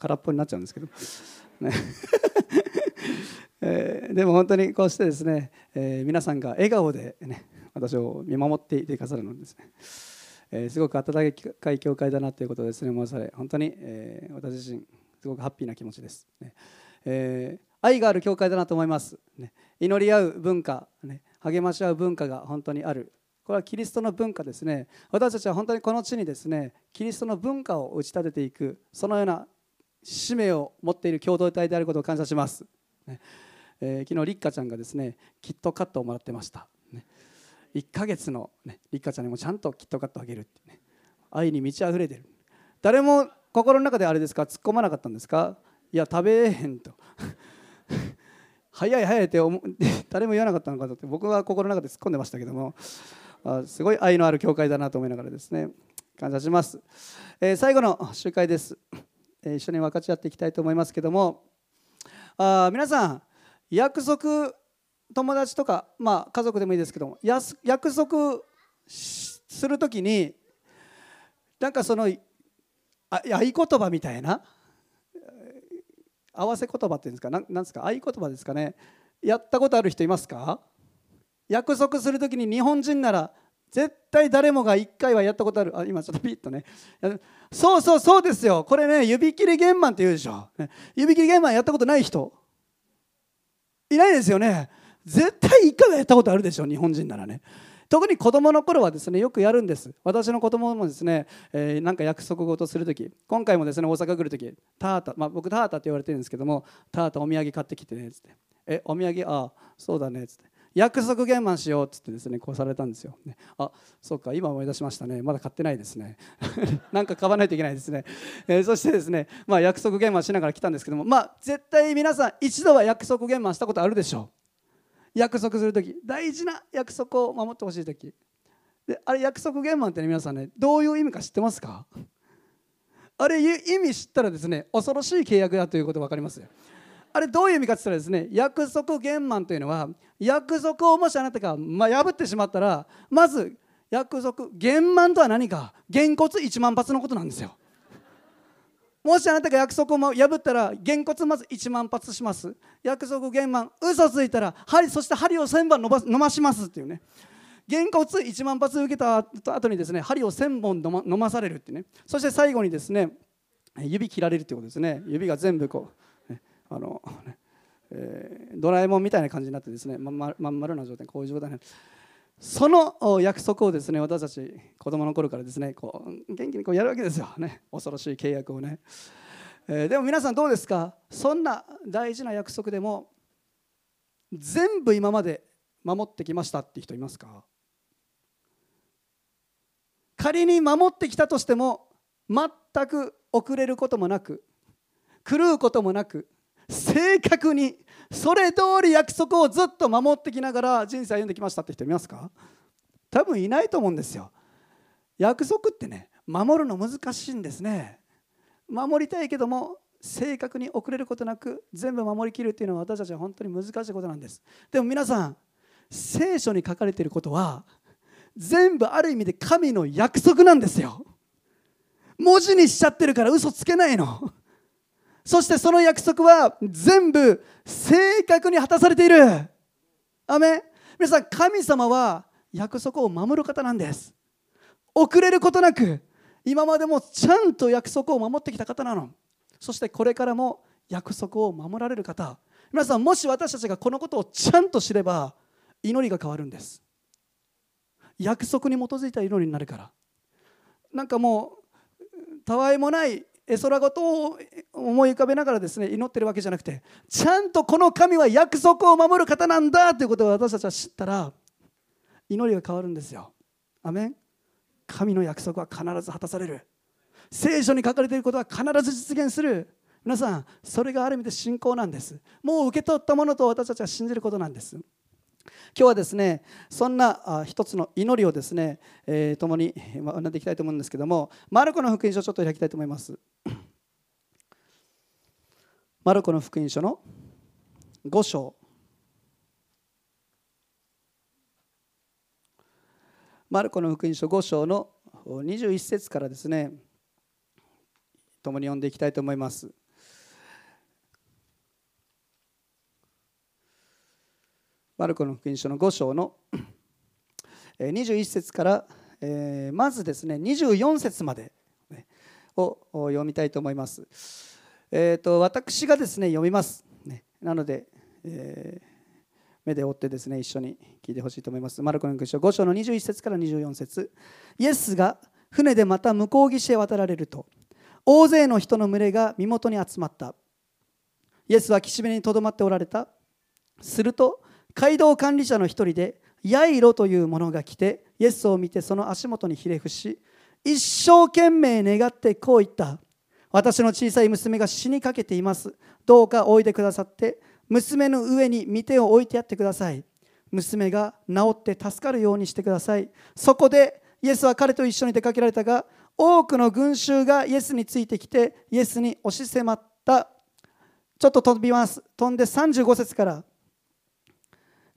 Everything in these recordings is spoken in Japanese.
空っぽになっちゃうんですけど、ね。えー、でも本当にこうしてですね、えー、皆さんが笑顔で、ね、私を見守っていてくださるのですね、えー、すごく温かい教会だなということですね。思わされ本当に、えー、私自身すごくハッピーな気持ちです、ね。えー、愛がある教会だなと思います、ね、祈り合う文化、ね、励まし合う文化が本当にある。これはキリストの文化ですね。私たちは本当にこの地にですねキリストの文化を打ち立てていくそのような使命を持っている共同体であることを感謝します、ね。えー、昨日リッカちゃんがですねキットカットをもらってました、ね、1ヶ月の、ね、リッカちゃんにもちゃんとキットカットをあげるって、ね、愛に満ち溢れてる。誰も心の中であれですか？突っ込まなかったんですか？いや食べへんと。早い早いって思 誰も言わなかったのかと。って僕は心の中で突っ込んでましたけども。あすごい愛のある教会だなと思いながらですね感謝します、えー、最後の集会です、え、一緒に分かち合っていきたいと思いますけどもあ皆さん約束友達とか、まあ、家族でもいいですけども約束する時になんかその合言葉みたいな合わせ言葉っていうんですかなんですか合言葉ですかね。やったことある人いますか？約束する時に日本人なら絶対誰もが1回はやったことある。あ今ちょっとピッとね。そうそうそうですよ。これね指切り玄満って言うでしょ。指切り玄満やったことない人。いないですよね。絶対1回はやったことあるでしょ日本人ならね。特に子供の頃はですねよくやるんです。私の子供もですね、えー、なんか約束事する時今回もですね大阪来る時タータ、まあ、僕タータって言われてるんですけどもタータお土産買ってきてねっつって。えお土産ああそうだねっつって。約束玄満しようっつってですねこうされたんですよ、ね、あそうか今思い出しましたね。まだ買ってないですね。なんか買わないといけないですね、えー、そしてですね、まあ、約束玄満しながら来たんですけどもまあ絶対皆さん一度は約束玄満したことあるでしょう。約束する時大事な約束を守ってほしい時。であれ約束玄満って、ね、皆さんねどういう意味か知ってますか？あれ意味知ったらですね恐ろしい契約だということ分かりますあれどういう意味かって言ったらですね約束玄満というのは約束をもしあなたが、ま、破ってしまったらまず約束玄満とは何かげんこつ1万発のことなんですよ。もしあなたが約束を破ったらげんこつまず1万発します。約束玄満嘘ついたら針そして針を1000番伸ば伸ばしますっていうね。げんこつ1万発受けた後にですね針を1000本飲ま飲まされるってね。そして最後にですね指切られるってことですね。指が全部こう、あの、ねえ、ドラえもんみたいな感じになってですねまんままん丸な状態こういう状態になるその約束をですね私たち子供の頃からですねこう元気にこうやるわけですよ。ね。恐ろしい契約をね、えー、でも皆さんどうですか？そんな大事な約束でも全部今まで守ってきましたって人いますか？仮に守ってきたとしても全く遅れることもなく狂うこともなく正確にそれ通り約束をずっと守ってきながら人生歩んできましたって人いますか？多分いないと思うんですよ。約束ってね守るの難しいんですね。守りたいけども正確に遅れることなく全部守りきるっていうのは私たちは本当に難しいことなんです。でも皆さん聖書に書かれていることは全部ある意味で神の約束なんですよ。文字にしちゃってるから嘘つけないの。そしてその約束は全部正確に果たされている。アメ皆さん神様は約束を守る方なんです。遅れることなく今までもちゃんと約束を守ってきた方なの。そしてこれからも約束を守られる方。皆さんもし私たちがこのことをちゃんと知れば祈りが変わるんです。約束に基づいた祈りになるから。なんかもうたわいもない絵空事を思い浮かべながらですね祈ってるわけじゃなくてちゃんとこの神は約束を守る方なんだということを私たちは知ったら祈りが変わるんですよ。アメン。神の約束は必ず果たされる。聖書に書かれていることは必ず実現する。皆さんそれがある意味で信仰なんです。もう受け取ったものと私たちは信じることなんです。今日はですねそんな一つの祈りをですね、えー、共に学んでいきたいと思うんですけどもマルコの福音書をちょっと開きたいと思います。マルコの福音書の5章。マルコの福音書5章の21節からですね共に読んでいきたいと思います。マルコの福音書の5章の21節から、えー、まずですね24節までを読みたいと思います。えーと、私がですね読みます。ね、なので、えー、目で追ってですね一緒に聞いてほしいと思います。マルコの福音書5章の21節から24節イエスが船でまた向こう岸へ渡られると大勢の人の群れが身元に集まった。イエスは岸辺にとどまっておられた。すると街道管理者の一人でヤイロという者が来てイエスを見てその足元にひれ伏し一生懸命願ってこう言った。私の小さい娘が死にかけています。どうかおいでくださって娘の上に御手を置いてやってください。娘が治って助かるようにしてください。そこでイエスは彼と一緒に出かけられたが多くの群衆がイエスについてきてイエスに押し迫った。ちょっと飛びます。飛んで35節から。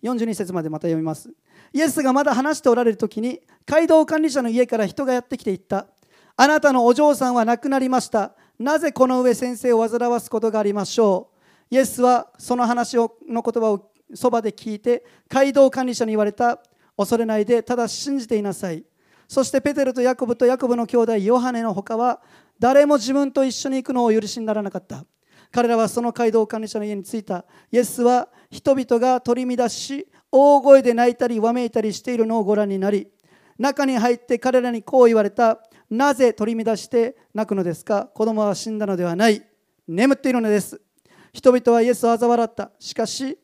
42節までまた読みます。イエスがまだ話しておられる時に街道管理者の家から人がやってきて言った。あなたのお嬢さんは亡くなりました。なぜこの上先生を煩わすことがありましょう。イエスはその話をの言葉をそばで聞いて街道管理者に言われた。恐れないでただ信じていなさい。そしてペテルとヤコブとヤコブの兄弟ヨハネの他は誰も自分と一緒に行くのを許しにならなかった。彼らはその街道管理者の家に着いたイエスは人々が取り乱し大声で泣いたりわめいたりしているのをご覧になり中に入って彼らにこう言われた。なぜ取り乱して泣くのですか？子供は死んだのではない。眠っているのです。人々はイエスを嘲笑った。しかし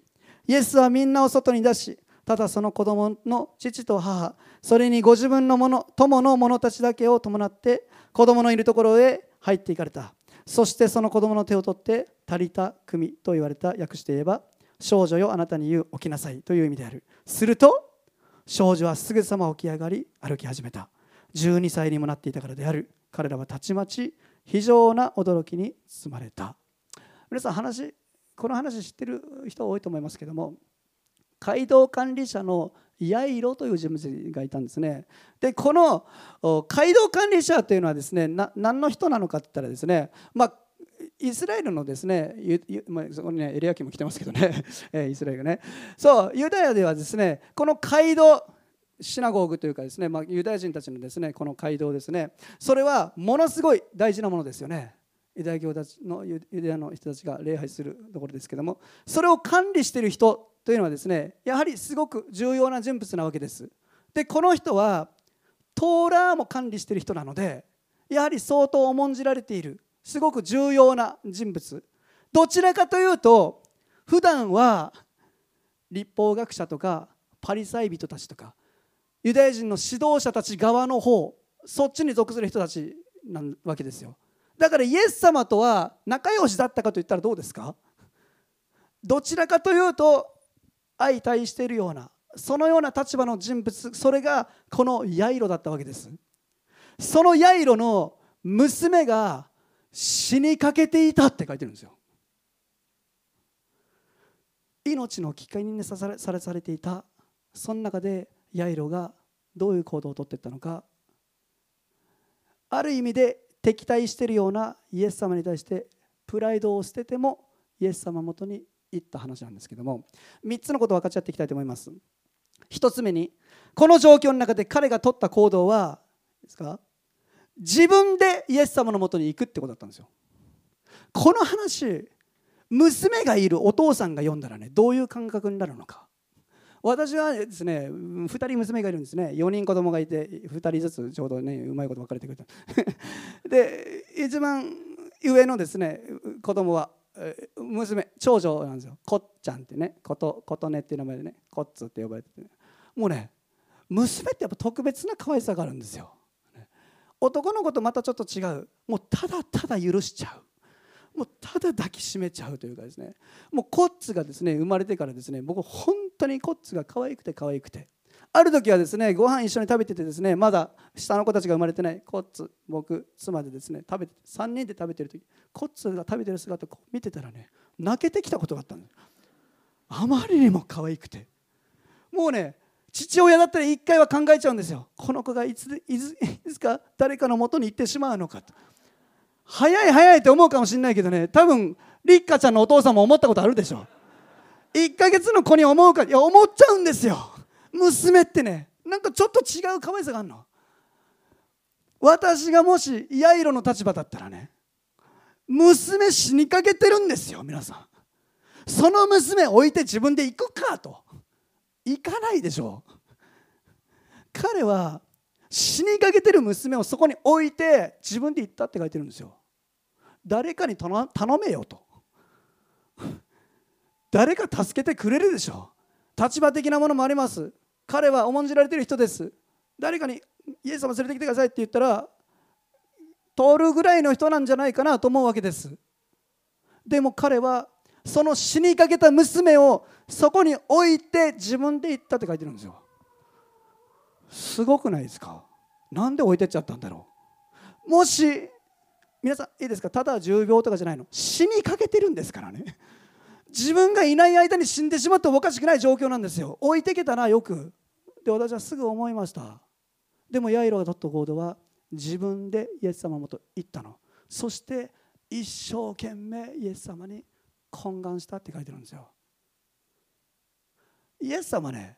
イエスはみんなを外に出しただその子供の父と母それにご自分の者友の者たちだけを伴って子供のいるところへ入っていかれた。そしてその子供の手を取って足りた組と言われた訳して言えば少女よあなたに言う起きなさいという意味である。すると少女はすぐさま起き上がり歩き始めた12歳にもなっていたからである彼らはたちまち非常な驚きに包まれた皆さん話この話知ってる人多いと思いますけども街道管理者のヤイロという人物がいたんですね。でこの街道管理者というのはですね何の人なのかって言ったらですね、まあ、イスラエルのですね、まあ、そこにねエリアキも来てますけどね。イスラエルがね。そうユダヤではですねこの街道シナゴーグというかですね、まあ、ユダヤ人たちのですねこの街道ですねそれはものすごい大事なものですよね。ユダヤ教たちのユダヤの人たちが礼拝するところですけどもそれを管理している人というのはですねやはりすごく重要な人物なわけです。でこの人はトーラーも管理している人なのでやはり相当重んじられている。すごく重要な人物。どちらかというと普段は立法学者とかパリサイ人たちとかユダヤ人の指導者たち側の方そっちに属する人たちなわけですよ。だからイエス様とは仲良しだったかといったらどうですか？どちらかというと相対しているようなそのような立場の人物それがこのヤイロだったわけです。そのヤイロの娘が死にかけていたって書いてるんですよ。命の危険にされされていたその中でヤイロがどういう行動をとっていったのかある意味で敵対しているようなイエス様に対してプライドを捨ててもイエス様元に言った話なんですけども3つのことを分かち合っていきたいと思います。1つ目にこの状況の中で彼が取った行動はですか？自分でイエス様のもとに行くってことだったんですよ。この話娘がいるお父さんが読んだらねどういう感覚になるのか。私はですね2人娘がいるんですね。4人子供がいて2人ずつちょうどねうまいこと分かれてくれた で一番上のですね子供は娘長女なんですよ。こっちゃんってね。こと琴音っていう名前でね。こっつって呼ばれてて、ね、もうね娘ってやっぱ特別な可愛さがあるんですよ。男の子とまたちょっと違う。もうただただ許しちゃう。もうただ抱きしめちゃうというかですね。もうコッツがですね生まれてからですね僕本当にコッツが可愛くて可愛くて。ある時はですねご飯一緒に食べててですねまだ下の子たちが生まれてない。コッツ僕妻でですね食べて3人で食べてる時コッツが食べてる姿を見てたらね泣けてきたことがあったんですあまりにも可愛くて。もうね父親だったら一回は考えちゃうんですよ。この子がいついついつか誰かのもとに行ってしまうのかと。早い早いって思うかもしれないけどね多分立花ちゃんのお父さんも思ったことあるでしょ。1ヶ月の子に思うかいや思っちゃうんですよ。娘ってねなんかちょっと違う可愛さがあるの。私がもしヤイロの立場だったらね娘死にかけてるんですよ皆さん。その娘置いて自分で行くかと。行かないでしょ。う彼は死にかけてる娘をそこに置いて自分で行ったって書いてるんですよ。誰かに頼めよと。誰か助けてくれるでしょ。う立場的なものもあります。彼は重んじられてる人です。誰かにイエス様連れてきてくださいって言ったら通るぐらいの人なんじゃないかなと思うわけです。でも彼はその死にかけた娘をそこに置いて自分で行ったって書いてるんですよ。すごくないですか？なんで置いてっちゃったんだろう？もし皆さんいいですか？ただ重病とかじゃないの。死にかけてるんですからね。自分がいない間に死んでしまってもおかしくない状況なんですよ。置いてけたなよく。で私はすぐ思いました。でもヤイロが取った行動は自分でイエス様もと言ったの。そして一生懸命イエス様に懇願したって書いてるんですよ。イエス様ね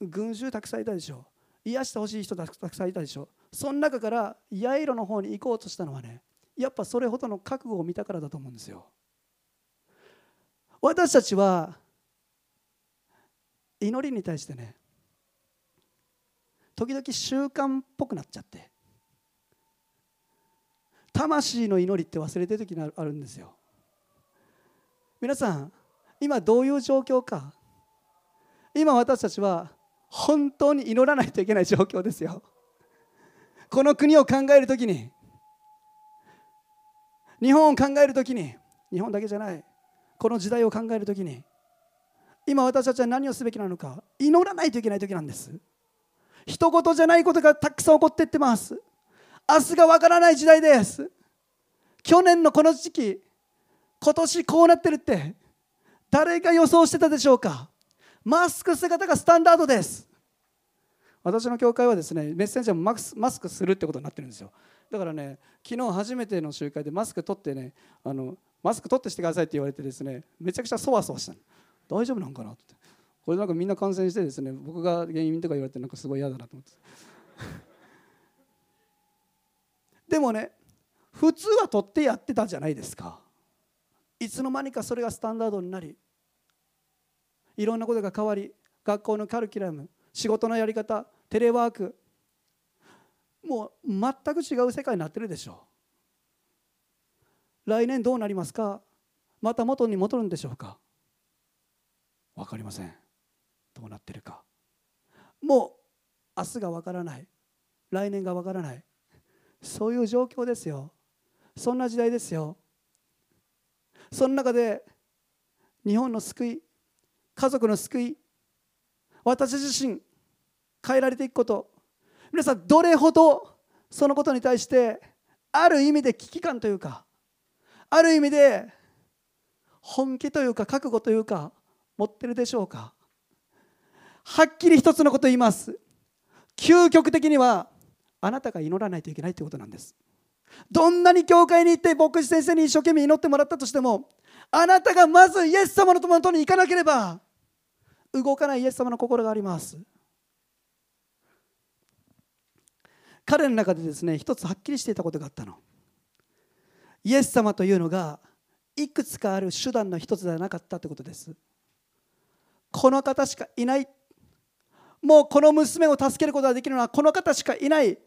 群衆たくさんいたでしょ。癒してほしい人たくさんいたでしょ。その中からヤイロの方に行こうとしたのはねやっぱそれほどの覚悟を見たからだと思うんですよ。私たちは祈りに対してね時々習慣っぽくなっちゃって。魂の祈りって忘れてる時があるんですよ。皆さん今どういう状況か。今私たちは本当に祈らないといけない状況ですよ。この国を考える時に。日本を考える時に。日本だけじゃない。この時代を考える時に。今私たちは何をすべきなのか。祈らないといけない時なんです。一言じゃないことがたくさん起こっていってます。明日がわからない時代です。去年のこの時期今年こうなってるって誰が予想してたでしょうか。マスク姿がスタンダードです。私の教会はですねメッセンジャーもマスマスクするってことになってるんですよ。だからね昨日初めての集会でマスク取ってねあのマスク取ってしてくださいって言われてですねめちゃくちゃそわそわした大丈夫なんかなって。これなんかみんな感染してですね僕が原因とか言われてなんかすごい嫌だなと思って。でもね普通は取ってやってたじゃないですか。いつの間にかそれがスタンダードになりいろんなことが変わり学校のカリキュラム仕事のやり方テレワークもう全く違う世界になってるでしょう。来年どうなりますか？また元に戻るんでしょうか？分かりません。どうなってるか。もう明日が分からない。来年が分からない。そういう状況ですよ。そんな時代ですよ。その中で日本の救い家族の救い私自身変えられていくこと。皆さんどれほどそのことに対してある意味で危機感というかある意味で本気というか覚悟というか持ってるでしょうか。はっきり一つのこと言います。究極的にはあなたが祈らないといけないということなんです。どんなに教会に行って牧師先生に一生懸命祈ってもらったとしてもあなたがまずイエス様のもとに行かなければ動かないイエス様の心があります。彼の中でですね一つはっきりしていたことがあったの。イエス様というのがいくつかある手段の一つではなかったということです。この方しかいないもうこの娘を助けることができるのはこの方しかいない。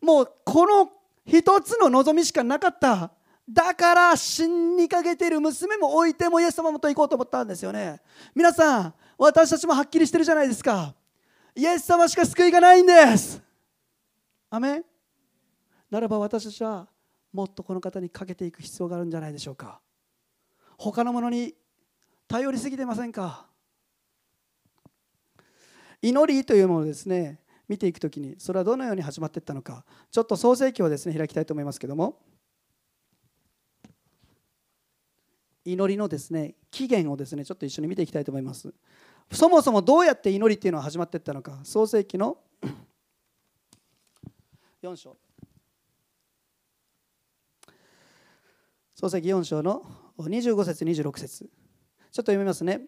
もうこの一つの望みしかなかった。だから死にかけている娘も置いてもイエス様もと行こうと思ったんですよね。皆さん私たちもはっきりしてるじゃないですか。イエス様しか救いがないんです。アメならば私たちはもっとこの方にかけていく必要があるんじゃないでしょうか。他のものに頼りすぎてませんか？祈りというものをですね見ていくときにそれはどのように始まっていったのかちょっと創世記をですね開きたいと思いますけども。祈りのですね起源をですねちょっと一緒に見ていきたいと思います。そもそもどうやって祈りっていうのは始まっていったのか創世記の 4章。創世記4章の25節26節。ちょっと読みますね。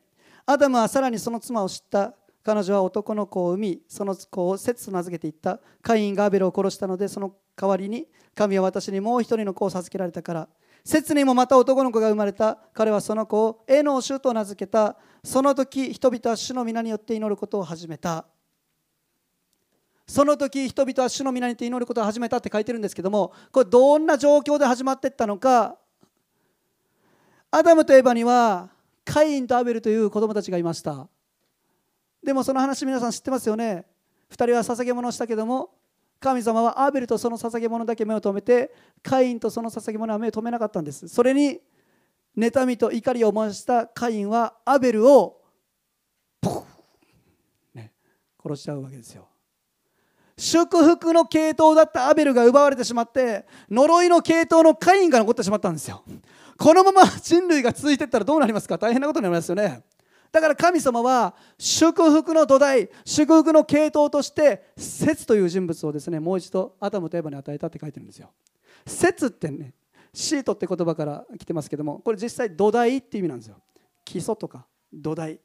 アダムはさらにその妻を知った。彼女は男の子を産みその子をセツと名付けていった。カインがアベルを殺したのでその代わりに神は私にもう一人の子を授けられたから。セツにもまた男の子が生まれた。彼はその子をエノーシュと名付けた。その時人々は主の皆によって祈ることを始めた。その時人々は主の皆によって祈ることを始めたって書いてるんですけどもこれどんな状況で始まっていったのか。アダムとエバにはカインとアベルという子供たちがいました。でもその話皆さん知ってますよね？2人は捧げ物をしたけども神様はアベルとその捧げ物だけ目を留めてカインとその捧げ物は目を留めなかったんです。それに妬みと怒りを燃やしたカインはアベルをポね、殺しちゃうわけですよ。祝福の系統だったアベルが奪われてしまって呪いの系統のカインが残ってしまったんですよ。このまま人類が続いていったらどうなりますか？大変なことになりますよね。だから神様は祝福の土台祝福の系統として節という人物をですねもう一度アダムとエバに与えたって書いてるんですよ。節ってねシートって言葉から来てますけどもこれ実際土台って意味なんですよ。基礎とか土台。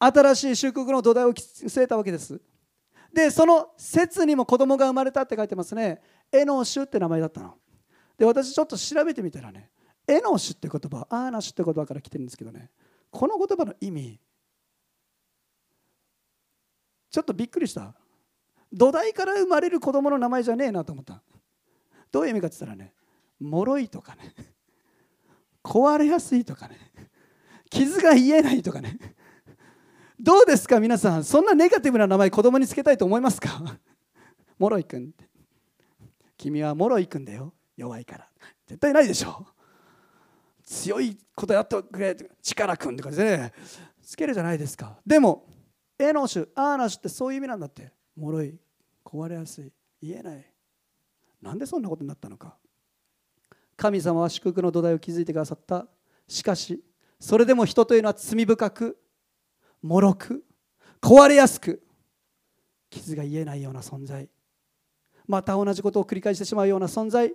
新しい祝福の土台を据えたわけです。でその節にも子供が生まれたって書いてますね。エノシュって名前だったの。で私ちょっと調べてみたらねエノシュって言葉アーナシュって言葉から来てるんですけどね。この言葉の意味。ちょっとびっくりした。土台から生まれる子供の名前じゃねえなと思った。どういう意味かって言ったらね脆いとかね壊れやすいとかね傷が癒えないとかね。どうですか皆さんそんなネガティブな名前子供につけたいと思いますか？モロイ君君はモロイ君だよ。弱いから。絶対ないでしょ。強いことやってくれ力くんって感じで、ね、つけるじゃないですか。でもエノシュアーナシュってそういう意味なんだって。脆い壊れやすい言えない。なんでそんなことになったのか。神様は祝福の土台を築いてくださった。しかしそれでも人というのは罪深く脆く壊れやすく傷が癒えないような存在。また同じことを繰り返してしまうような存在。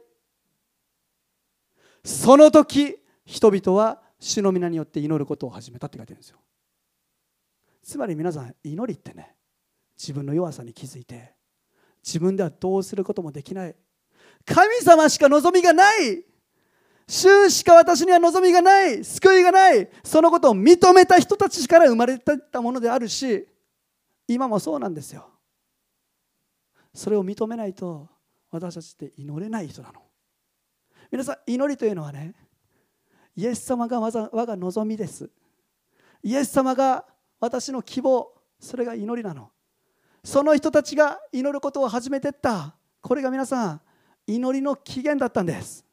その時人々は主の皆によって祈ることを始めたって書いてるんですよ。つまり皆さん祈りってね自分の弱さに気づいて自分ではどうすることもできない神様しか望みがない主しか私には望みがない救いがないそのことを認めた人たちから生まれたものであるし今もそうなんですよ。それを認めないと私たちって祈れない人なの。皆さん祈りというのはねイエス様が我が望みです。イエス様が私の希望それが祈りなの。その人たちが祈ることを始めてった。これが皆さん祈りの起源だったんです。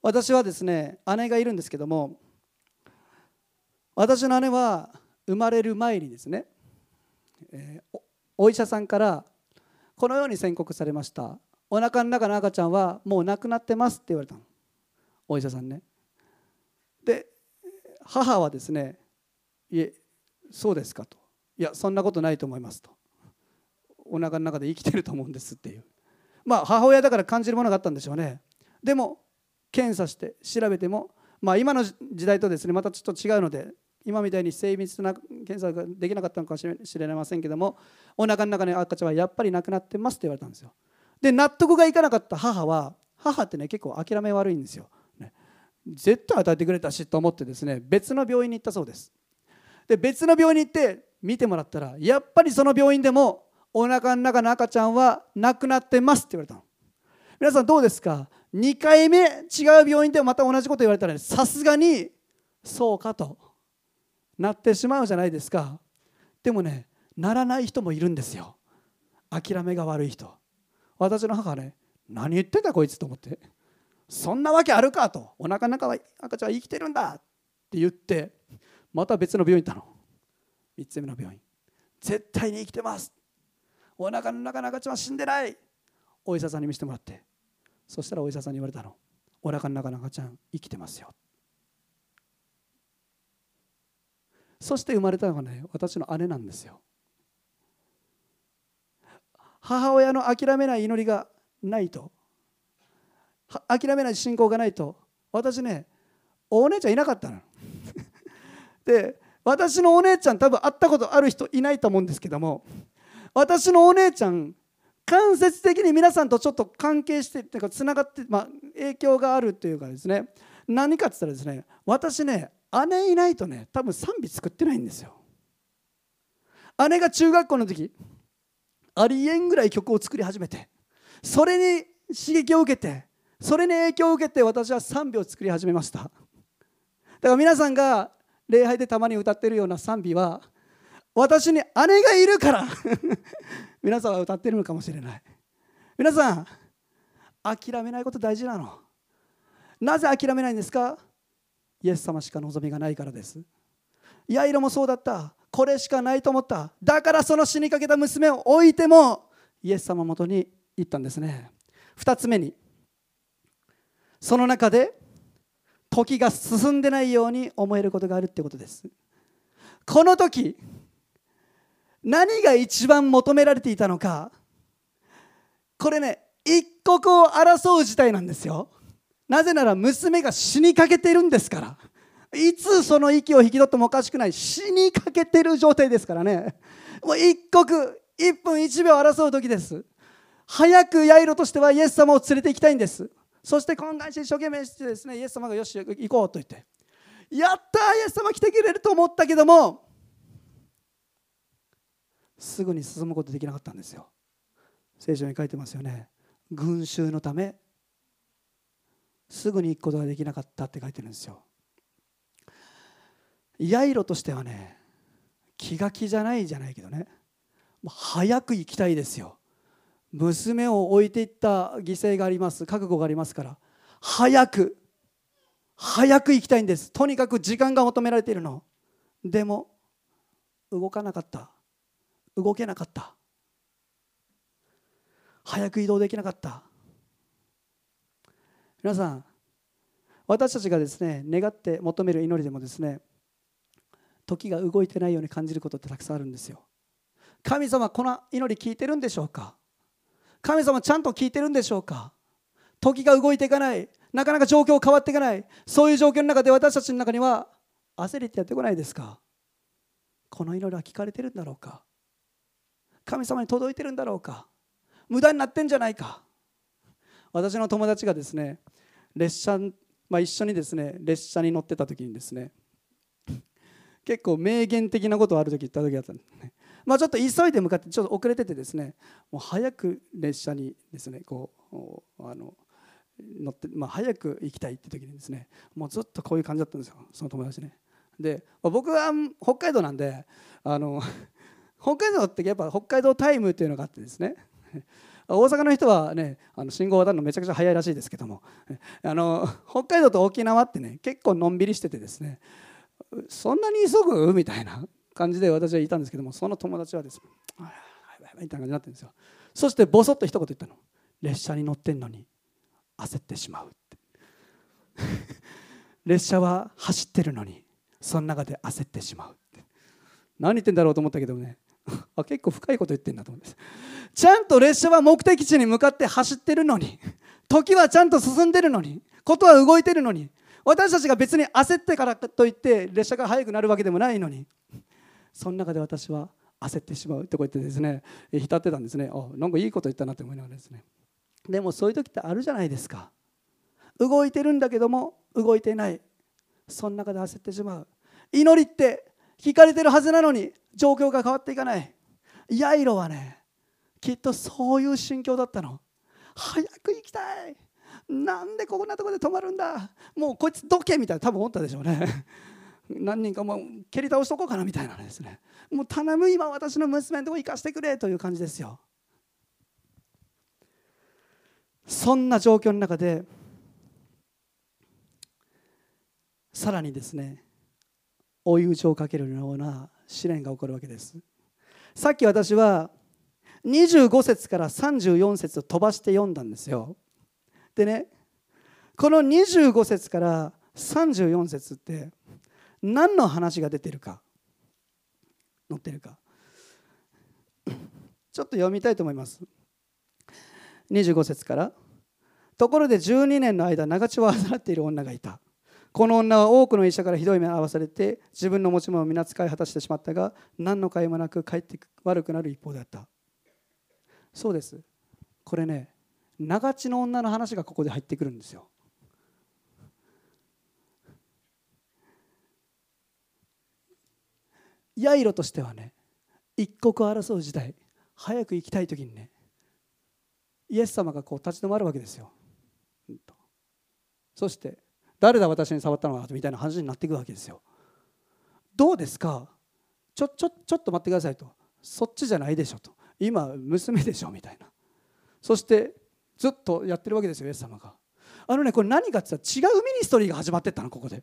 私はですね姉がいるんですけども私の姉は生まれる前にですね、えー、お医者さんからこのように宣告されました。お腹の中の赤ちゃんはもう亡くなってますって言われたの。お医者さんね。で母はですねいえそうですかと。いやそんなことないと思いますと。お腹の中で生きてると思うんですっていう。まあ母親だから感じるものがあったんでしょうね。でも検査して調べてもまあ今の時代とですねまたちょっと違うので今みたいに精密な検査ができなかったのかもしれませんけどもお腹の中の赤ちゃんはやっぱり亡くなってますって言われたんですよ。で納得がいかなかった母は母ってね結構諦め悪いんですよ。絶対与えてくれたしと思ってですね別の病院に行ったそうです。で別の病院に行って見てもらったらやっぱりその病院でもおなかの中の赤ちゃんは亡くなってますって言われたの。皆さんどうですか？2回目違う病院でまた同じこと言われたらさすがにそうかとなってしまうじゃないですか。でもねならない人もいるんですよ。諦めが悪い人。私の母はね何言ってたこいつと思って。そんなわけあるかと。おなかの中は赤ちゃんは生きてるんだって言ってまた別の病院行ったの。3つ目の病院。絶対に生きてます。おなかの中の赤ちゃんは死んでない。お医者さんに見せてもらって。そしたらお医者さんに言われたの。おなかの中の赤ちゃん生きてますよ。そして生まれたのがね私の姉なんですよ。母親の諦めない祈りがないと。諦めない信仰がないと私ねお姉ちゃんいなかったの。で私のお姉ちゃん多分会ったことある人いないと思うんですけども私のお姉ちゃん間接的に皆さんとちょっと関係してっていうかつながって、まあ、影響があるというかですね。何かって言ったらですね私ね姉いないとね多分賛美作ってないんですよ。姉が中学校の時ありえんぐらい曲を作り始めてそれに刺激を受けてそれに影響を受けて私は賛美を作り始めました。だから皆さんが礼拝でたまに歌ってるような賛美は私に姉がいるから 皆さんは歌ってるのかもしれない。皆さん諦めないこと大事なの？なぜ諦めないんですか？イエス様しか望みがないからです。ヤイロもそうだった。これしかないと思った。だからその死にかけた娘を置いてもイエス様元に行ったんですね。2つ目にその中で時が進んでないように思えることがあるってことです。この時何が一番求められていたのかこれね一刻を争う事態なんですよ。なぜなら娘が死にかけてるんですから。いつその息を引き取ってもおかしくない死にかけてる状態ですからね。もう一刻1分1秒争う時です。早くヤイロとしてはイエス様を連れて行きたいんです。そして懇願して一生懸命してですねイエス様がよし行こうと言ってやったイエス様来てくれると思ったけどもすぐに進むことできなかったんですよ。聖書に書いてますよね。群衆のためすぐに行くことができなかったって書いてるんですよ。ヤイロとしてはね気が気じゃないじゃないけどね早く行きたいですよ。娘を置いていった犠牲があります。覚悟がありますから早く早く行きたいんです。とにかく時間が求められているの。でも動かなかった。動けなかった。早く移動できなかった。皆さん私たちがですね願って求める祈りでもですね時が動いてないように感じることってたくさんあるんですよ。神様この祈り聞いてるんでしょうか？神様ちゃんと聞いてるんでしょうか？時が動いていかない。なかなか状況変わっていかない。そういう状況の中で私たちの中には焦りってやってこないですか？この祈りは聞かれてるんだろうか？神様に届いてるんだろうか？無駄になってんじゃないか？私の友達がですね列車、まあ、一緒にですね列車に乗ってた時にですね結構名言的なことある時言った時だったんですね。まあ、ちょっと急いで向かってちょっと遅れててですねもう早く列車にですねこうあの乗って、まあ、早く行きたいって時にですねもうずっとこういう感じだったんですよその友達ね。で、僕は北海道なんであの 北海道ってやっぱ北海道タイムっていうのがあってですね大阪の人はねあの信号渡るのめちゃくちゃ早いらしいですけどもあの北海道と沖縄ってね結構のんびりしててですねそんなに急ぐ？みたいな感じで私はいたんですけどもその友達はですみたいな感じになってるんですよ。そしてボソッと一言言ったの。列車に乗ってんのに焦ってしまうって。列車は走ってるのにその中で焦ってしまうって。何言ってんだろうと思ったけどね あ結構深いこと言ってんだと思うんです。ちゃんと列車は目的地に向かって走ってるのに時はちゃんと進んでるのにことは動いてるのに私たちが別に焦ってからといって列車が速くなるわけでもないのにその中で私は焦ってしまうとこう言ってですね浸ってたんですね。あなんかいいこと言ったなって思いながらですね。でもそういう時ってあるじゃないですか。動いてるんだけども動いてない。その中で焦ってしまう。祈りって聞かれてるはずなのに状況が変わっていかない。ヤイロはねきっとそういう心境だったの。早く行きたい。なんでこんなとこで止まるんだ。もうこいつどけみたいな多分思ったでしょうね。何人かもう蹴り倒しとこうかなみたいなですね。もう頼む今私の娘のとこ行かしてくれという感じですよ。そんな状況の中でさらにですね追い打ちをかけるような試練が起こるわけです。さっき私は25節から34節を飛ばして読んだんですよ。でねこの25節から34節って何の話が出てるか？載ってるか？ちょっと読みたいと思います。25節から。ところで12年の間長血を患っている女がいた。この女は多くの医者からひどい目を合わされて自分の持ち物を皆使い果たしてしまったが何の甲斐もなく帰って悪くなる一方であった。そうです。これね長地の女の話がここで入ってくるんですよ。ヤイロとしてはね一刻を争う時代早く行きたい時にねイエス様がこう立ち止まるわけですよ。そして誰だ私に触ったのはみたいな話になっていくわけですよ。どうですか？ちょちょちょっと待ってくださいと。そっちじゃないでしょと。今娘でしょみたいな。そしてずっとやってるわけですよイエス様が。あのねこれ何かって言ったら違うミニストリーが始まってったのここで。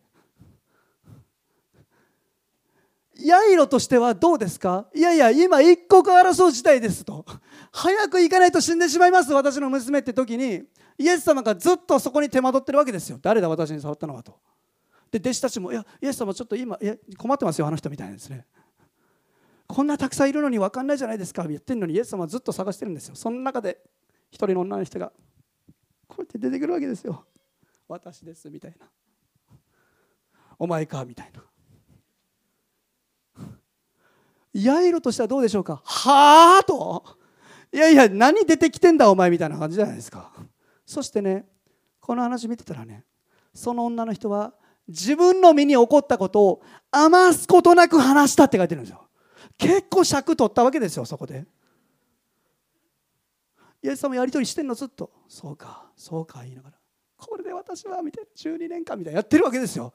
ヤイロとしてはどうですか？いやいや今一刻争う事態ですと。早く行かないと死んでしまいます私の娘って時に。イエス様がずっとそこに手間取ってるわけですよ。誰だ私に触ったのはと。で弟子たちも「いやイエス様ちょっと今困ってますよあの人」みたいなですね。こんなたくさんいるのに分かんないじゃないですか。言ってるのにイエス様はずっと探してるんですよ。その中で一人の女の人がこうやって出てくるわけですよ。私ですみたいな。お前かみたいな。ヤイロとしてはどうでしょうか？はあと？いやいや何出てきてんだお前みたいな感じじゃないですか。そしてねこの話見てたらねその女の人は自分の身に起こったことを余すことなく話したって書いてるんですよ。結構尺取ったわけですよそこで。イエス様やり取りしてんのずっと。そうかそうか言いながら。これで私はみたいな。12年間みたいなやってるわけですよ。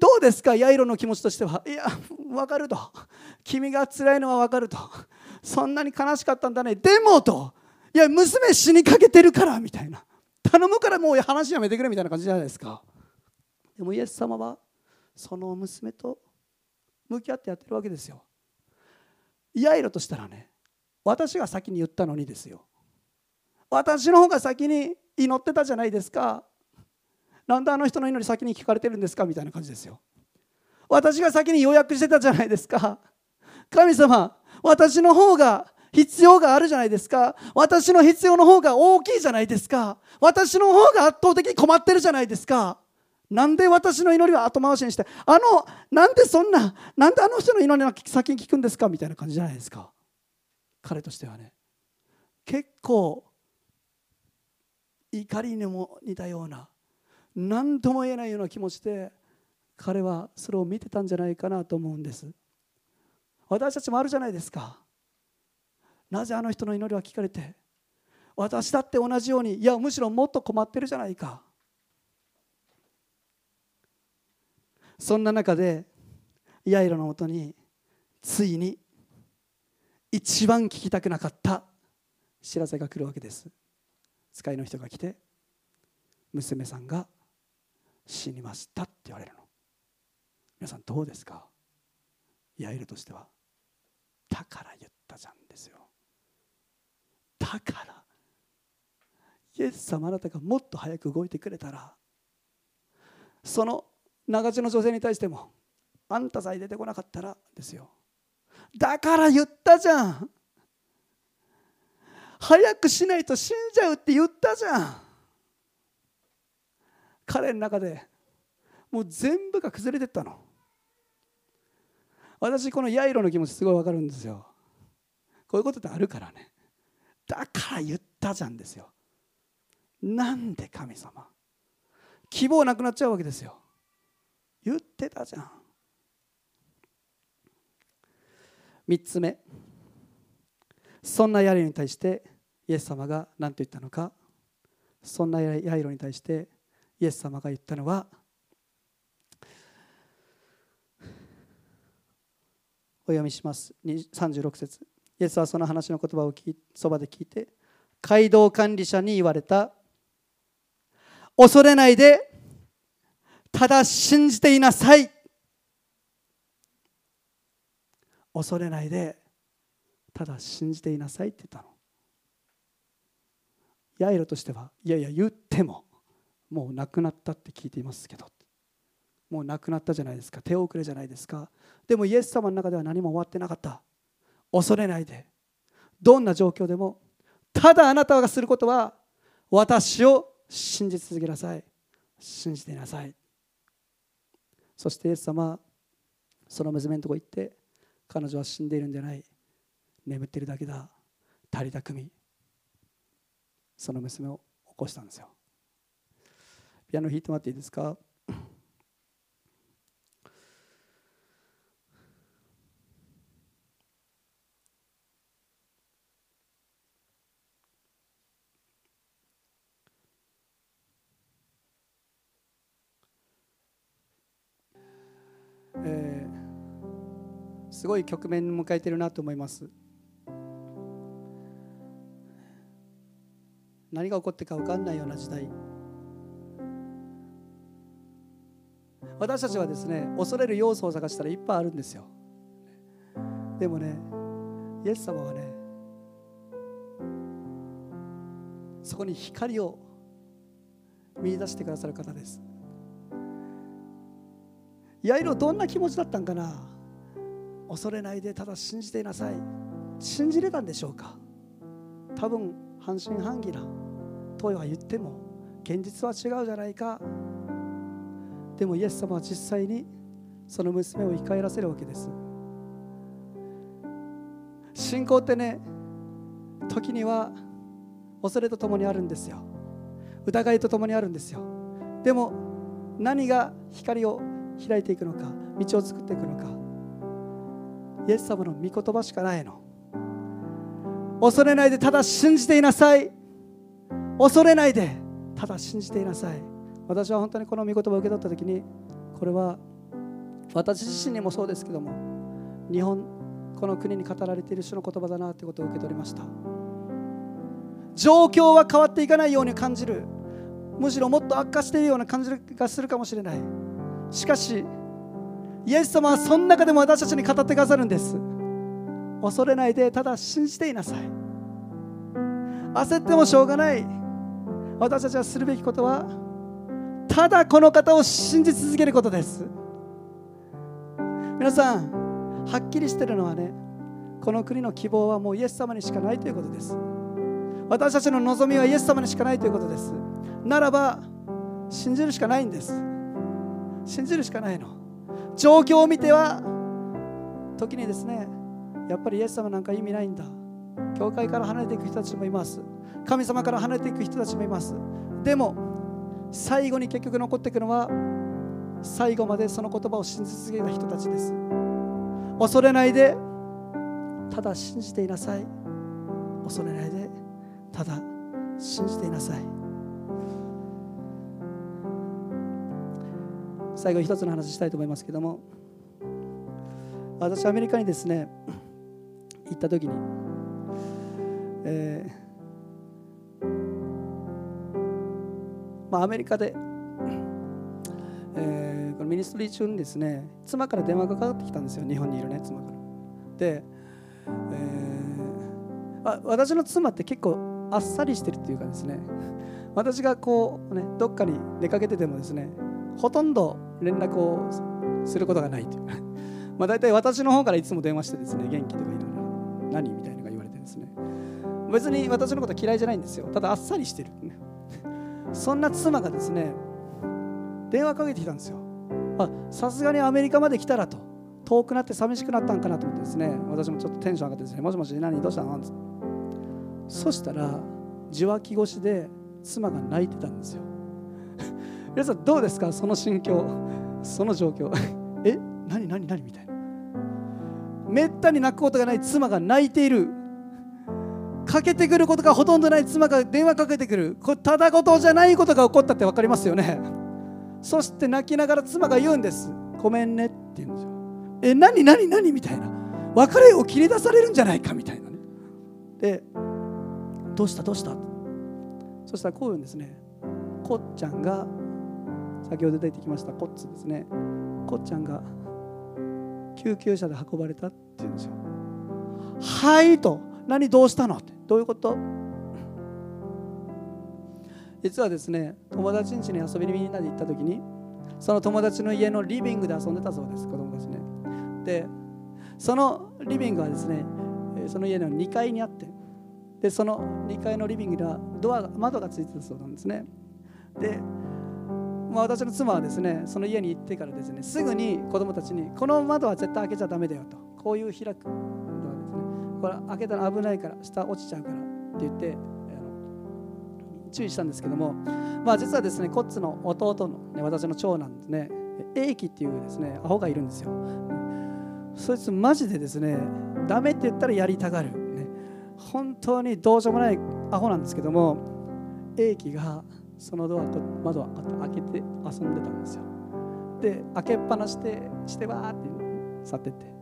どうですかヤイロの気持ちとしては？いや分かると。君が辛いのは分かると。そんなに悲しかったんだね。でもと。いや娘死にかけてるからみたいな。頼むからもう話やめてくれみたいな感じじゃないですか。でもイエス様はその娘と向き合ってやってるわけですよ。ヤイロとしたらね私が先に言ったのにですよ。私の方が先に祈ってたじゃないですか。なんであの人の祈り先に聞かれてるんですか？みたいな感じですよ私が先に予約してたじゃないですか。神様私の方が必要があるじゃないですか。私の必要の方が大きいじゃないですか。私の方が圧倒的に困ってるじゃないですか。なんで私の祈りは後回しにしてあのなんでそんななんであの人の祈りは先に聞くんですか？みたいな感じじゃないですか。彼としてはね。結構怒りにも似たような何とも言えないような気持ちで彼はそれを見てたんじゃないかなと思うんです。私たちもあるじゃないですか。なぜあの人の祈りは聞かれて私だって同じようにいやむしろもっと困ってるじゃないか。そんな中でヤイロのもとについに一番聞きたくなかった知らせが来るわけです。使いの人が来て娘さんが死にましたって言われるの。皆さんどうですか？ヤイルとしては。だから言ったじゃんですよ。だから。イエス様あなたがもっと早く動いてくれたら。その長地の女性に対してもあんたさえ出てこなかったらですよ。だから言ったじゃん。早くしないと死んじゃうって言ったじゃん。彼の中でもう全部が崩れてったの。私このヤイロの気持ちすごい分かるんですよ。こういうことってあるからね。だから言ったじゃんですよ。なんで神様。希望なくなっちゃうわけですよ。言ってたじゃん。3つ目。そんなヤイロに対してイエス様が何と言ったのか。そんなヤイロに対してイエス様が言ったのはお読みします。36節。イエスはその話の言葉を聞そばで聞いて街道管理者に言われた。恐れないで。ただ信じていなさい。恐れないで。ただ信じていなさいって言ったの。ヤイロとしてはいやいや言ってももう亡くなったって聞いていますけど。もう亡くなったじゃないですか。手遅れじゃないですか。でもイエス様の中では何も終わってなかった。恐れないで。どんな状況でもただあなたがすることは私を信じ続けなさい。信じていなさい。そしてイエス様その娘のとこ行って彼女は死んでいるんじゃない。眠ってるだけだ。足りた組その娘を起こしたんですよ。ピアノ弾いてもらっていいですか？えー、すごい局面を迎えてるなと思います。何が起こってか分かんないような時代。私たちはですね恐れる要素を探したらいっぱいあるんですよ。でもねイエス様はねそこに光を見出してくださる方です。ヤイロどんな気持ちだったんかな。恐れないでただ信じていなさい。信じれたんでしょうか。多分半信半疑なとは言っても現実は違うじゃないか。でもイエス様は実際にその娘を生き返らせるわけです。信仰ってね時には恐れとともにあるんですよ。疑いとともにあるんですよ。でも何が光を開いていくのか道を作っていくのか。イエス様の御言葉しかないの。恐れないでただ信じていなさい。恐れないでただ信じていなさい。私は本当にこの御言葉を受け取った時にこれは私自身にもそうですけども日本この国に語られている主の言葉だなということを受け取りました。状況は変わっていかないように感じる。むしろもっと悪化しているような感じがするかもしれない。しかしイエス様はその中でも私たちに語ってくださるんです。恐れないでただ信じていなさい。焦ってもしょうがない。私たちがするべきことはただこの方を信じ続けることです。皆さんはっきりしてるのはねこの国の希望はもうイエス様にしかないということです。私たちの望みはイエス様にしかないということです。ならば信じるしかないんです。信じるしかないの。状況を見ては時にですねやっぱりイエス様なんか意味ないんだ。教会から離れていく人たちもいます。神様から離れていく人たちもいます。でも最後に結局残っていくのは最後までその言葉を信じ続けた人たちです。恐れないでただ信じていなさい。恐れないでただ信じていなさい。最後一つの話したいと思いますけども私アメリカにですね行った時に、えーまあ、アメリカで、えー、このミニストリー中にですね妻から電話がかかってきたんですよ。日本にいるね妻から。で、えー、あ私の妻って結構あっさりしてるっていうかですね私がこうねどっかに出かけててもですねほとんど連絡をすることがないという。まあ大体私の方からいつも電話してですね元気とか言いながら何みたいなのが言われてですね。別に私のこと嫌いじゃないんですよ。ただあっさりしてる、ね、そんな妻がですね電話かけてきたんですよ。さすがにアメリカまで来たらと。遠くなって寂しくなったんかなと思ってですね私もちょっとテンション上がってですねもしもし何？どうしたの？そしたら受話器越しで妻が泣いてたんですよ。皆さんどうですか？その心境。その状況。え？何？何？何？みたいな。めったに泣くことがない妻が泣いている。かけてくることがほとんどない妻が電話かけてくる。これただ事じゃないことが起こったって分かりますよね。そして泣きながら妻が言うんです。ごめんねって言うんですよ。え何何何みたいな。別れを切り出されるんじゃないかみたいなね。でどうしたどうした？そしたらこう言うんですね。こっちゃんが先ほど出てきましたコッツですね。こっちゃんが救急車で運ばれたって言うんですよ。はいと。何どうしたの？って。どういうこと？実はですね友達ん家に遊びにみんなで行った時にその友達の家のリビングで遊んでたそうです子供たちね。でそのリビングはですねその家の2階にあってでその2階のリビングにはドアが窓がついてたそうなんですね。でまあ、私の妻はですねその家に行ってからですねすぐに子供たちにこの窓は絶対開けちゃだめだよとこういう開くこれ開けたら危ないから下落ちちゃうからって言って注意したんですけども、まあ、実はですねコッツの弟の、ね、私の長男ですね英樹っていうですねアホがいるんですよ。そいつマジでですねダメって言ったらやりたがる、ね、本当にどうしようもないアホなんですけども英樹がそのドア窓を開けて遊んでたんですよ。で開けっぱなしてしてわーって去ってって。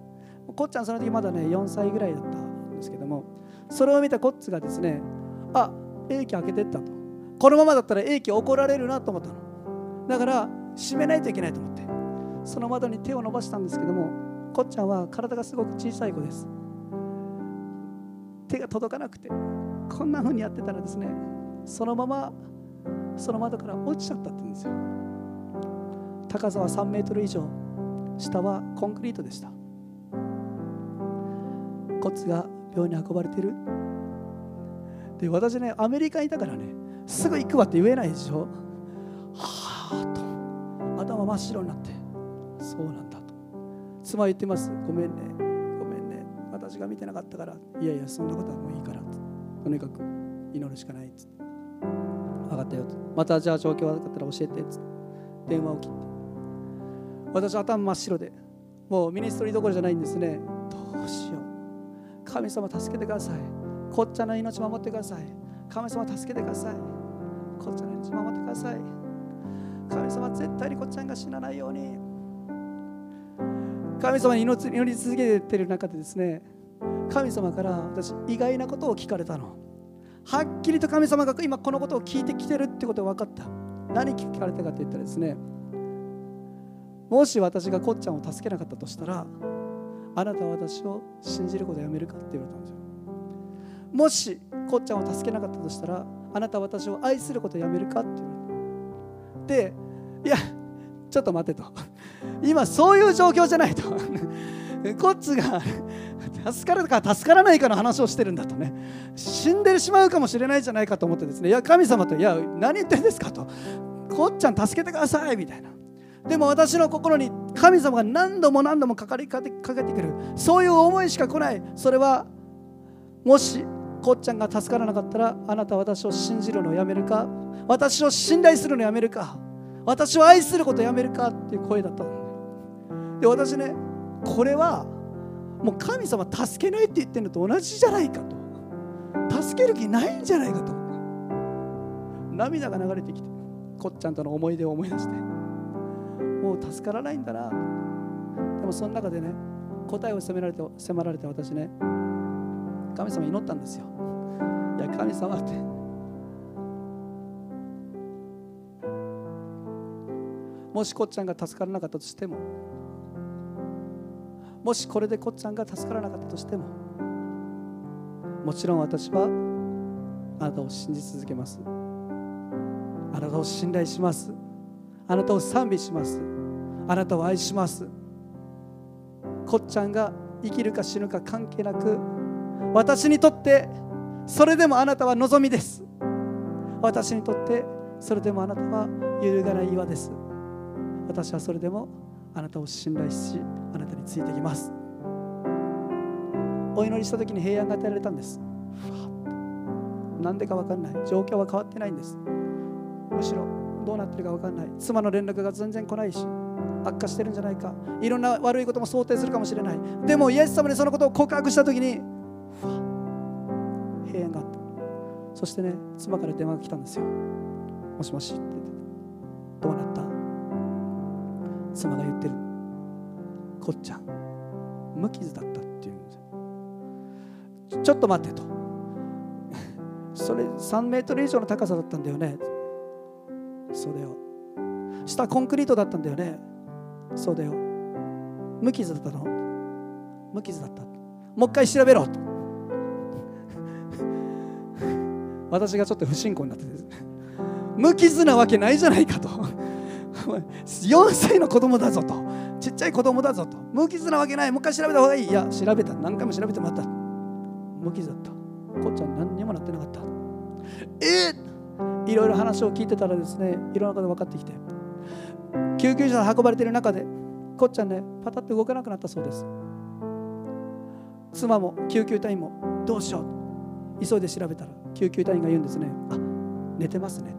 こっちゃんその時まだね4歳ぐらいだったもそれを見たコッツがですねあ英気開けてったと。このままだったら英気怒られるなと思ったの。だから閉めないといけないと思って。その窓に手を伸ばしたんですけどもこっちゃんは体がすごく小さい子です。手が届かなくてこんな風にやってたらですねそのままその窓から落ちちゃったって言うんですよ。高さは3メートル以上下はコンクリートでした。骨が病院に運ばれてる。で私ねアメリカにいたからねすぐ行くわって言えないでしょ。はあと。頭真っ白になって。そうなんだと。妻言ってます。ごめんね。ごめんね。私が見てなかったから。いやいやそんなことはもういいから。とにかく祈るしかない。っつって分かったよ。とまたじゃあ状況悪かったら教えて。っつって電話を切って。私頭真っ白で。もうミニストリーどころじゃないんですね。どうしよう。神様助けてください。こっちゃんの命守ってください。神様助けてください。こっちゃんの命守ってください。神様絶対にこっちゃんが死なないように。神様に命祈り続けてる中でですね神様から私意外なことを聞かれたの。はっきりと神様が今このことを聞いてきてるってことが分かった。何聞かれたかと言ったらですねもし私がこっちゃんを助けなかったとしたらあなたは私を信じることをやめるか？って言われたんですよもしこっちゃんを助けなかったとしたらあなたは私を愛することをやめるか？って言われた。でいやちょっと待てと。今そういう状況じゃないと。こっちが助かるか助からないかの話をしてるんだとね。死んでしまうかもしれないじゃないかと思ってですね。いや神様といや何言ってんですかと。こっちゃん助けてください。みたいな。でも私の心に神様が何度も何度もかかりかけてくる。そういう思いしか来ない。それはもしこっちゃんが助からなかったらあなたは私を信じるのをやめるか。私を信頼するのをやめるか。私を愛することをやめるか。っていう声だったで私ねこれはもう神様助けないって言ってるのと同じじゃないかと。助ける気ないんじゃないかと。涙が流れてきてこっちゃんとの思い出を思い出して。もう助からないんだな。でもその中でね答えを責められて迫られて私ね神様祈ったんですよ。いや神様って。もしこっちゃんが助からなかったとしてももしこれでこっちゃんが助からなかったとしてももちろん私はあなたを信じ続けます。あなたを信頼します。あなたを賛美します。あなたを愛します。こっちゃんが生きるか死ぬか関係なく私にとってそれでもあなたは望みです。私にとってそれでもあなたは揺るがない岩です。私はそれでもあなたを信頼しあなたについていきます。お祈りした時に平安が与えられたんです。なんでか分かんない。状況は変わってないんです。むしろどうなってるか分かんない。妻の連絡が全然来ないし悪化してるんじゃないか。いろんな悪いことも想定するかもしれない。でもイエス様にそのことを告白した時にふわ平安があった。そしてね妻から電話が来たんですよ。もしもしって言って。どうなった？妻が言ってる。こっちゃん無傷だったって言うんですよ。ちょっと待ってと。それ3メートル以上の高さだったんだよね。そうだよ下コンクリートだったんだよね。そうだよ無傷だったの。無傷だった。もう一回調べろと。私がちょっと不信仰になってです無傷なわけないじゃないかと。4歳の子供だぞと。ちっちゃい子供だぞと。無傷なわけない。もう一回調べた方がいい。いや調べた。何回も調べてもらった。無傷だった。こっちゃん何にもなってなかった。えー、いろいろ話を聞いてたらですねいろんなこと分かってきて救急車で運ばれている中でこっちゃんねパタッと動かなくなったそうです。妻も救急隊員もどうしよう。急いで調べたら救急隊員が言うんですね。あ寝てますね。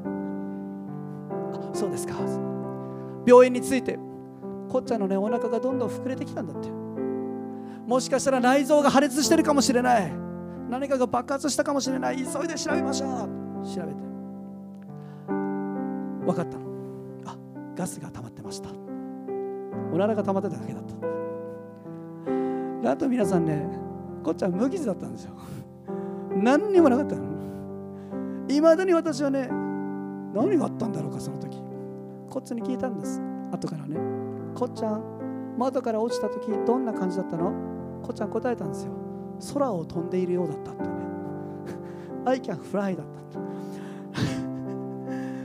あそうですか。病院に着いてこっちゃんのねお腹がどんどん膨れてきたんだって。もしかしたら内臓が破裂してるかもしれない。何かが爆発したかもしれない。急いで調べましょう。調べて。分かったの。あガスが溜まってました。おならが溜まってただけだった。あと皆さんねこっちゃん無傷だったんですよ。何にもなかったの。いまだに私はね何があったんだろうかその時。こっちに聞いたんです。後からね。こっちゃん窓から落ちた時どんな感じだったの？こっちゃん答えたんですよ。空を飛んでいるようだったってね。I can fly だった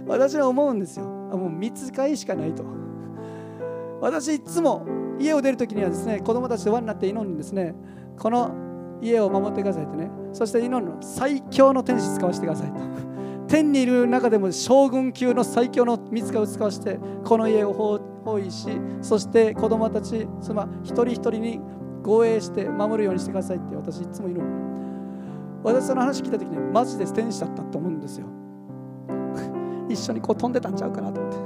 私は思うんですよ。もう見つかいしかないと。私いつも家を出る時にはですね子供たちと輪になって祈るんですね。この家を守ってくださいってね。そして祈るの最強の天使使わせてくださいと。天にいる中でも将軍級の最強の見つかを使わせてこの家を包囲しそして子供たちその一人一人に護衛して守るようにしてくださいって私いつも祈る。私その話聞いた時にマジで天使だったと思うんですよ。一緒にこう飛んでたんちゃうかなと。思ってこ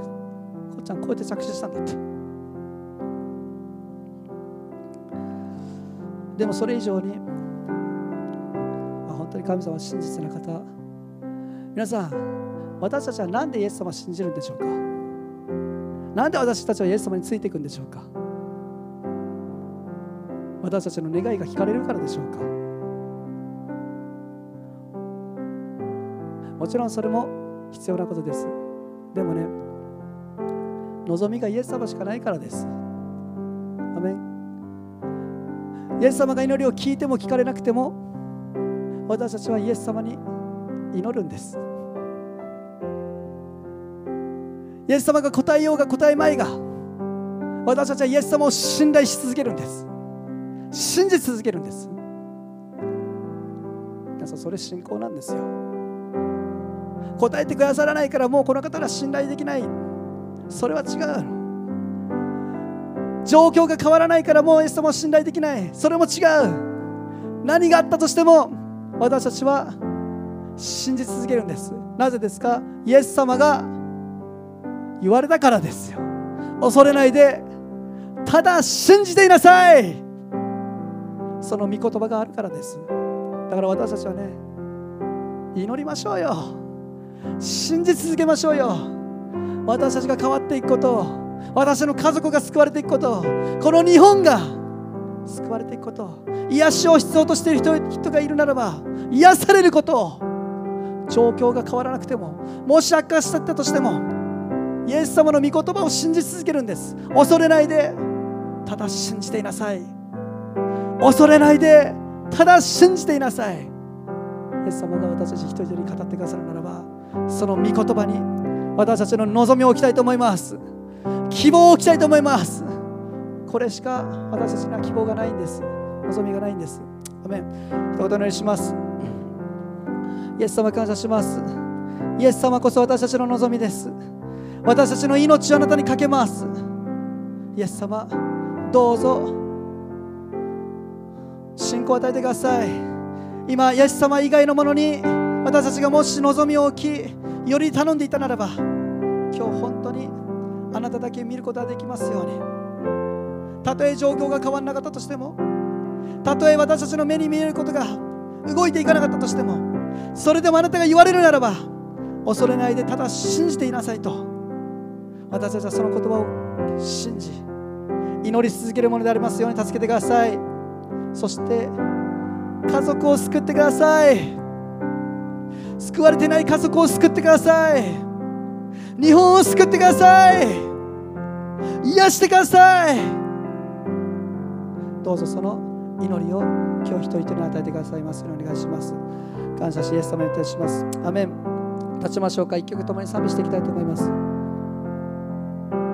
っちゃんこうやって着地したんだって。でもそれ以上にあ本当に神様は真実な方皆さん私たちは何でイエス様を信じるんでしょうか？何で私たちはイエス様についていくんでしょうか？私たちの願いが聞かれるからでしょうか？もちろんそれも必要なことです。でもね望みがイエス様しかないからです。アメン。イエス様が祈りを聞いても聞かれなくても私たちはイエス様に祈るんです。イエス様が答えようが答えまいが私たちはイエス様を信頼し続けるんです。信じ続けるんです。皆さんそれ信仰なんですよ。答えてくださらないからもうこの方は信頼できない。それは違う。状況が変わらないからもうイエス様を信頼できない。それも違う。何があったとしても私たちは信じ続けるんです。なぜですか？イエス様が言われたからですよ。恐れないでただ信じていなさい。その御言葉があるからです。だから私たちはね祈りましょうよ。信じ続けましょうよ。私たちが変わっていくこと私の家族が救われていくことこの日本が救われていくこと癒しを必要としている人人がいるならば癒されること状況が変わらなくてももし悪化したとしてもイエス様の御言葉を信じ続けるんです。恐れないでただ信じていなさい。恐れないでただ信じていなさい。イエス様が私たち一人一人語ってくださるならばその御言葉に私たちの望みを置きたいと思います。希望を置きたいと思います。これしか私たちには希望がないんです。望みがないんです。アメン。一言お願いします。イエス様感謝します。イエス様こそ私たちの望みです。私たちの命をあなたにかけます。イエス様どうぞ。信仰を与えてください。今イエス様以外のものに私たちがもし望みを置きより頼んでいたならば今日本当にあなただけ見ることができますように。たとえ状況が変わらなかったとしてもたとえ私たちの目に見えることが動いていかなかったとしてもそれでもあなたが言われるならば恐れないでただ信じていなさいと。私たちはその言葉を信じ祈り続けるものでありますように助けてください。そして家族を救ってください。救われてない家族を救ってください。日本を救ってください。癒してください。どうぞその祈りを今日一人一人に与えてくださいますようにお願いします。感謝しイエス様にいたします。アメン。立ちましょうか。一曲共に賛美していきたいと思います。